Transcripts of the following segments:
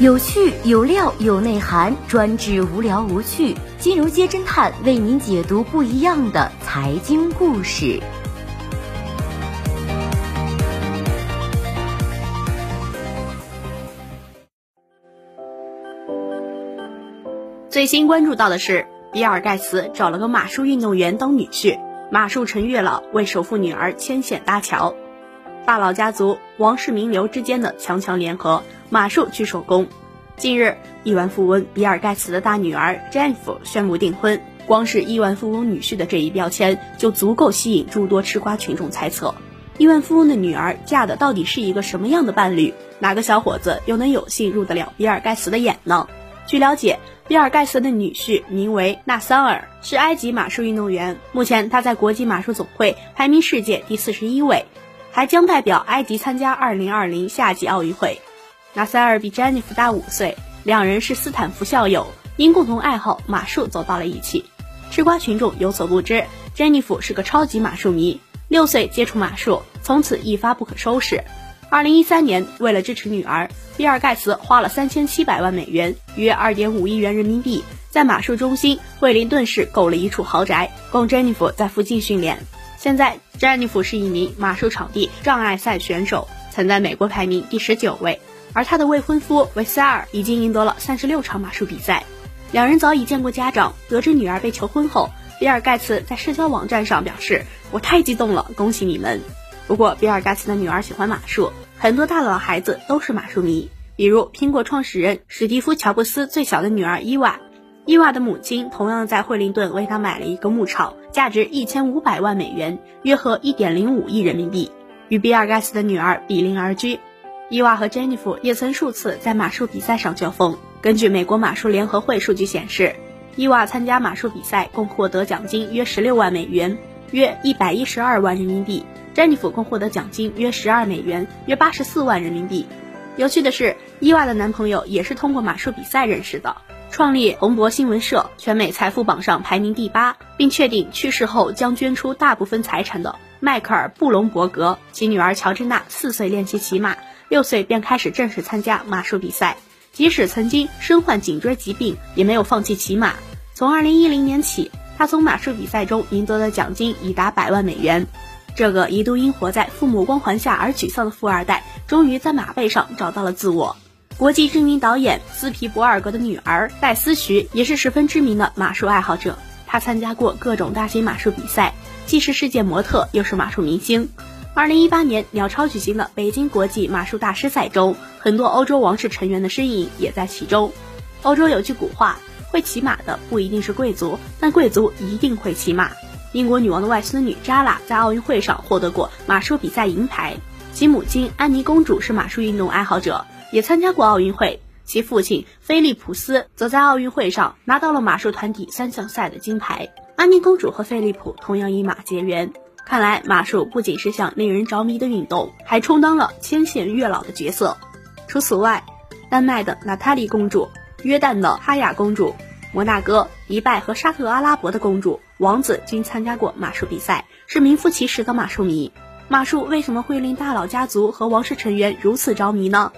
有趣有料有内涵，专治无聊无趣。金融街侦探为您解读不一样的财经故事。最新关注到的是，比尔盖茨找了个马术运动员当女婿，马术陈月老为首富女儿牵线搭桥，大佬家族、王室名流之间的强强联合，马术去首功。近日，亿万富翁比尔盖茨的大女儿詹妮弗宣布订婚，光是亿万富翁女婿的这一标签就足够吸引诸多吃瓜群众猜测，亿万富翁的女儿嫁的到底是一个什么样的伴侣？哪个小伙子又能有幸入得了比尔盖茨的眼呢？据了解，比尔盖茨的女婿名为纳桑尔，是埃及马术运动员。目前他在国际马术总会排名世界第四十一位，还将代表埃及参加二零二零夏季奥运会。纳桑尔比詹妮弗大五岁，两人是斯坦福校友，因共同爱好马术走到了一起。吃瓜群众有所不知，詹妮弗是个超级马术迷，六岁接触马术，从此一发不可收拾。二零一三年，为了支持女儿，比尔盖茨花了三千七百万美元，约二点五亿元人民币，在马术中心惠灵顿市购了一处豪宅，供詹妮弗在附近训练。现在，詹妮弗是一名马术场地障碍赛选手，曾在美国排名第十九位。而她的未婚夫维塞尔已经赢得了三十六场马术比赛，两人早已见过家长。得知女儿被求婚后，比尔盖茨在社交网站上表示：“我太激动了，恭喜你们。”不过，比尔盖茨的女儿喜欢马术，很多大佬的孩子都是马术迷。比如，苹果创始人史蒂夫·乔布斯最小的女儿伊娃，伊娃的母亲同样在惠灵顿为他买了一个牧场，价值一千五百万美元，约合一点零五亿人民币，与比尔盖茨的女儿比邻而居。伊娃和珍妮弗也曾数次在马术比赛上交锋。根据美国马术联合会数据显示，伊娃参加马术比赛共获得奖金约十六万美元，约一百一十二万人民币。詹妮弗共获得奖金约十二美元，约八十四万人民币。有趣的是，伊娃的男朋友也是通过马术比赛认识的，创立红博新闻社，全美财富榜上排名第八，并确定去世后将捐出大部分财产的迈克尔·布隆伯格，其女儿乔治娜四岁练习骑马，六岁便开始正式参加马术比赛。即使曾经身患颈椎疾病，也没有放弃骑马。从二零一零年起，他从马术比赛中赢得的奖金已达百万美元。这个一度因活在父母光环下而沮丧的富二代，终于在马背上找到了自我。国际知名导演斯皮伯尔格的女儿戴思徐也是十分知名的马术爱好者，她参加过各种大型马术比赛，既是世界模特，又是马术明星。二零一八年鸟超举行的北京国际马术大师赛中，很多欧洲王室成员的身影也在其中。欧洲有句古话，会骑马的不一定是贵族，但贵族一定会骑马。英国女王的外孙女扎拉在奥运会上获得过马术比赛银牌，其母亲安妮公主是马术运动爱好者，也参加过奥运会。其父亲菲利普斯则在奥运会上拿到了马术团体三项赛的金牌。安妮公主和菲利普同样以马结缘，看来马术不仅是项令人着迷的运动，还充当了牵线月老的角色。除此外，丹麦的娜塔莉公主、约旦的哈雅公主。摩纳哥、迪拜和沙特阿拉伯的公主、王子均参加过马术比赛，是名副其实的马术迷。马术为什么会令大佬家族和王室成员如此着迷呢？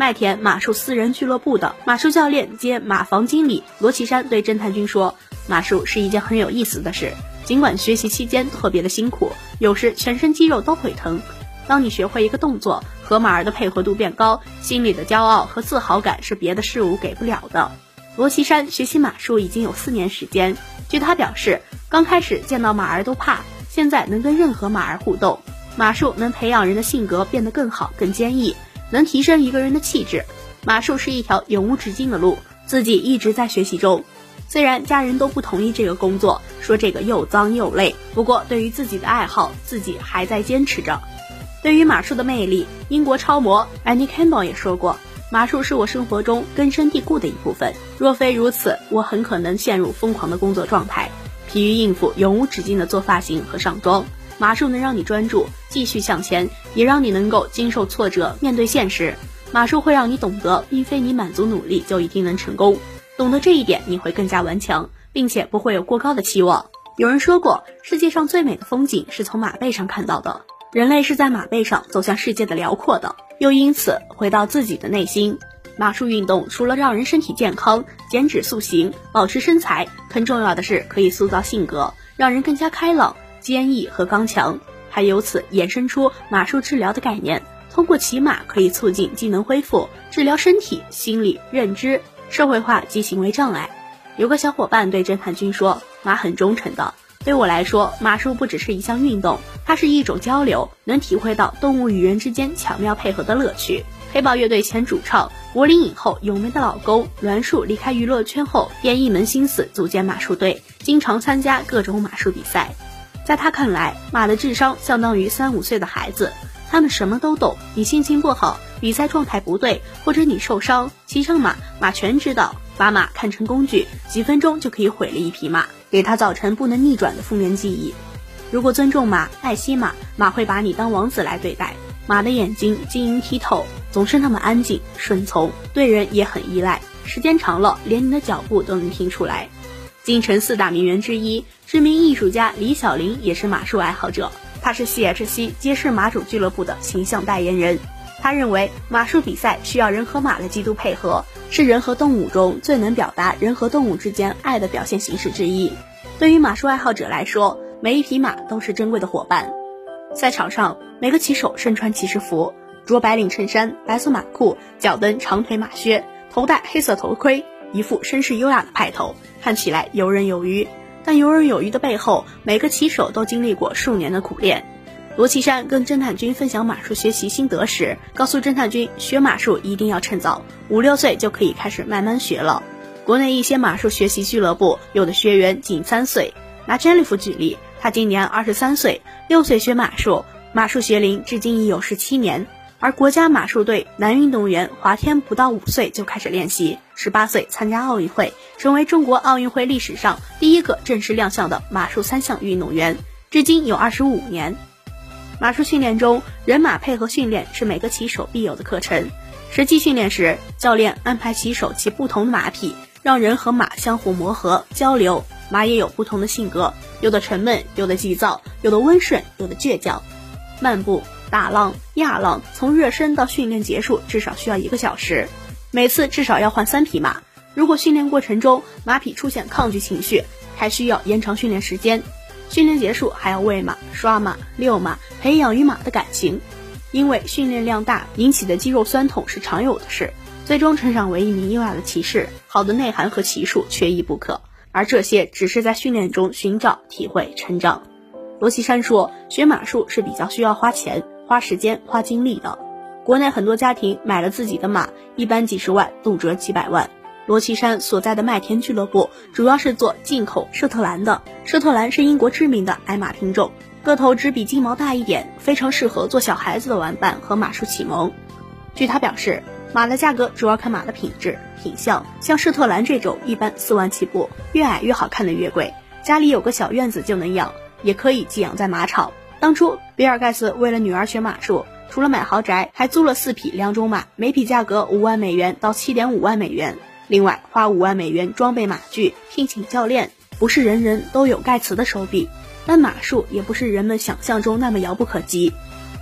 麦田马术私人俱乐部的马术教练兼马房经理罗奇山对侦探君说：“马术是一件很有意思的事，尽管学习期间特别的辛苦，有时全身肌肉都会疼。当你学会一个动作，和马儿的配合度变高，心里的骄傲和自豪感是别的事物给不了的。”罗岐山学习马术已经有四年时间。据他表示，刚开始见到马儿都怕，现在能跟任何马儿互动。马术能培养人的性格变得更好、更坚毅，能提升一个人的气质。马术是一条永无止境的路，自己一直在学习中。虽然家人都不同意这个工作，说这个又脏又累，不过对于自己的爱好，自己还在坚持着。对于马术的魅力，英国超模 Annie Campbell 也说过。马术是我生活中根深蒂固的一部分，若非如此，我很可能陷入疯狂的工作状态，疲于应付永无止境的做发型和上妆。马术能让你专注，继续向前，也让你能够经受挫折，面对现实。马术会让你懂得，并非你满足努力就一定能成功。懂得这一点，你会更加顽强，并且不会有过高的期望。有人说过，世界上最美的风景是从马背上看到的。人类是在马背上走向世界的辽阔的。又因此回到自己的内心，马术运动除了让人身体健康、减脂塑形、保持身材，更重要的是可以塑造性格，让人更加开朗、坚毅和刚强，还由此衍生出马术治疗的概念。通过骑马可以促进机能恢复，治疗身体、心理、认知、社会化及行为障碍。有个小伙伴对侦探君说：“马很忠诚的。对我来说，马术不只是一项运动，它是一种交流，能体会到动物与人之间巧妙配合的乐趣。”黑豹乐队前主唱、柏林影后咏梅的老公栾树离开娱乐圈后，便一门心思组建马术队，经常参加各种马术比赛。在他看来，马的智商相当于三五岁的孩子，他们什么都懂。你心情不好，比赛状态不对，或者你受伤，骑上马，马全知道。把马看成工具，几分钟就可以毁了一匹马，给他造成不能逆转的负面记忆。如果尊重马，爱惜马，马会把你当王子来对待。马的眼睛晶莹剔透。总是那么安静顺从，对人也很依赖。时间长了，连你的脚步都能听出来。京城四大名媛之一，知名艺术家李小玲也是马术爱好者。她是 CHC 街市马主俱乐部的形象代言人。他认为，马术比赛需要人和马的极度配合，是人和动物中最能表达人和动物之间爱的表现形式之一。对于马术爱好者来说，每一匹马都是珍贵的伙伴。赛场上，每个骑手身穿骑士服。着白领衬衫、白色马裤，脚蹬长腿马靴，头戴黑色头盔，一副绅士优雅的派头，看起来游刃有余。但游刃有余的背后，每个骑手都经历过数年的苦练。罗岐山跟侦探君分享马术学习心得时，告诉侦探君，学马术一定要趁早，五六岁就可以开始慢慢学了。国内一些马术学习俱乐部，有的学员仅三岁。拿 Jennifer 举例，她今年二十三岁，六岁学马术，马术学龄至今已有十七年。而国家马术队男运动员华天不到五岁就开始练习，十八岁参加奥运会，成为中国奥运会历史上第一个正式亮相的马术三项运动员，至今有二十五年。马术训练中，人马配合训练是每个骑手必有的课程。实际训练时，教练安排骑手骑不同的马匹，让人和马相互磨合交流。马也有不同的性格，有的沉闷，有的急躁，有的温顺，有的倔强。漫步。打浪、压浪，从热身到训练结束至少需要一个小时，每次至少要换三匹马。如果训练过程中马匹出现抗拒情绪，还需要延长训练时间。训练结束还要喂马、刷马、遛马，培养与马的感情。因为训练量大引起的肌肉酸痛是常有的事，最终成长为一名优雅的骑士，好的内涵和骑术缺一不可。而这些只是在训练中寻找、体会、成长。罗岐山说，学马术是比较需要花钱。花时间、花精力的，国内很多家庭买了自己的马，一般几十万，动辄几百万。罗岐山所在的麦田俱乐部主要是做进口舍特兰的，舍特兰是英国知名的矮马品种，个头只比金毛大一点，非常适合做小孩子的玩伴和马术启蒙。据他表示，马的价格主要看马的品质、品相，像舍特兰这种一般四万起步，越矮越好看的越贵。家里有个小院子就能养，也可以寄养在马场。当初比尔盖茨为了女儿学马术，除了买豪宅，还租了四匹两种马，每匹价格五万美元到七点五万美元。另外花五万美元装备马具，聘请教练。不是人人都有盖茨的手笔，但马术也不是人们想象中那么遥不可及。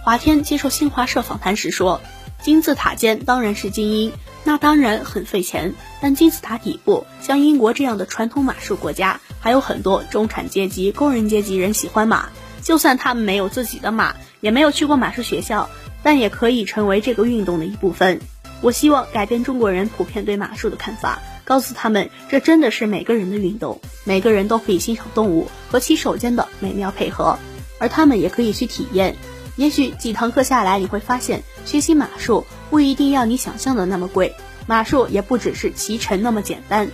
华天接受新华社访谈时说：“金字塔尖当然是精英，那当然很费钱。但金字塔底部，像英国这样的传统马术国家，还有很多中产阶级、工人阶级人喜欢马。”就算他们没有自己的马，也没有去过马术学校，但也可以成为这个运动的一部分。我希望改变中国人普遍对马术的看法，告诉他们，这真的是每个人的运动，每个人都可以欣赏动物和骑手间的美妙配合，而他们也可以去体验。也许几堂课下来，你会发现，学习马术不一定要你想象的那么贵，马术也不只是骑乘那么简单。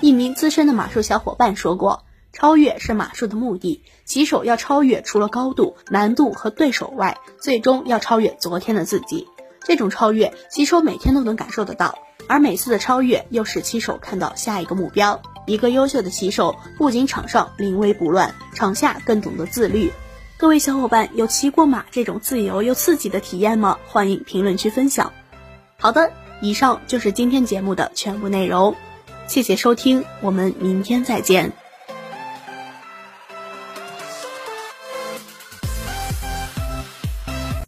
一名资深的马术小伙伴说过。超越是马术的目的，骑手要超越除了高度、难度和对手外，最终要超越昨天的自己。这种超越，骑手每天都能感受得到，而每次的超越又使骑手看到下一个目标。一个优秀的骑手，不仅场上临危不乱，场下更懂得自律。各位小伙伴有骑过马这种自由又刺激的体验吗？欢迎评论区分享。好的，以上就是今天节目的全部内容，谢谢收听，我们明天再见。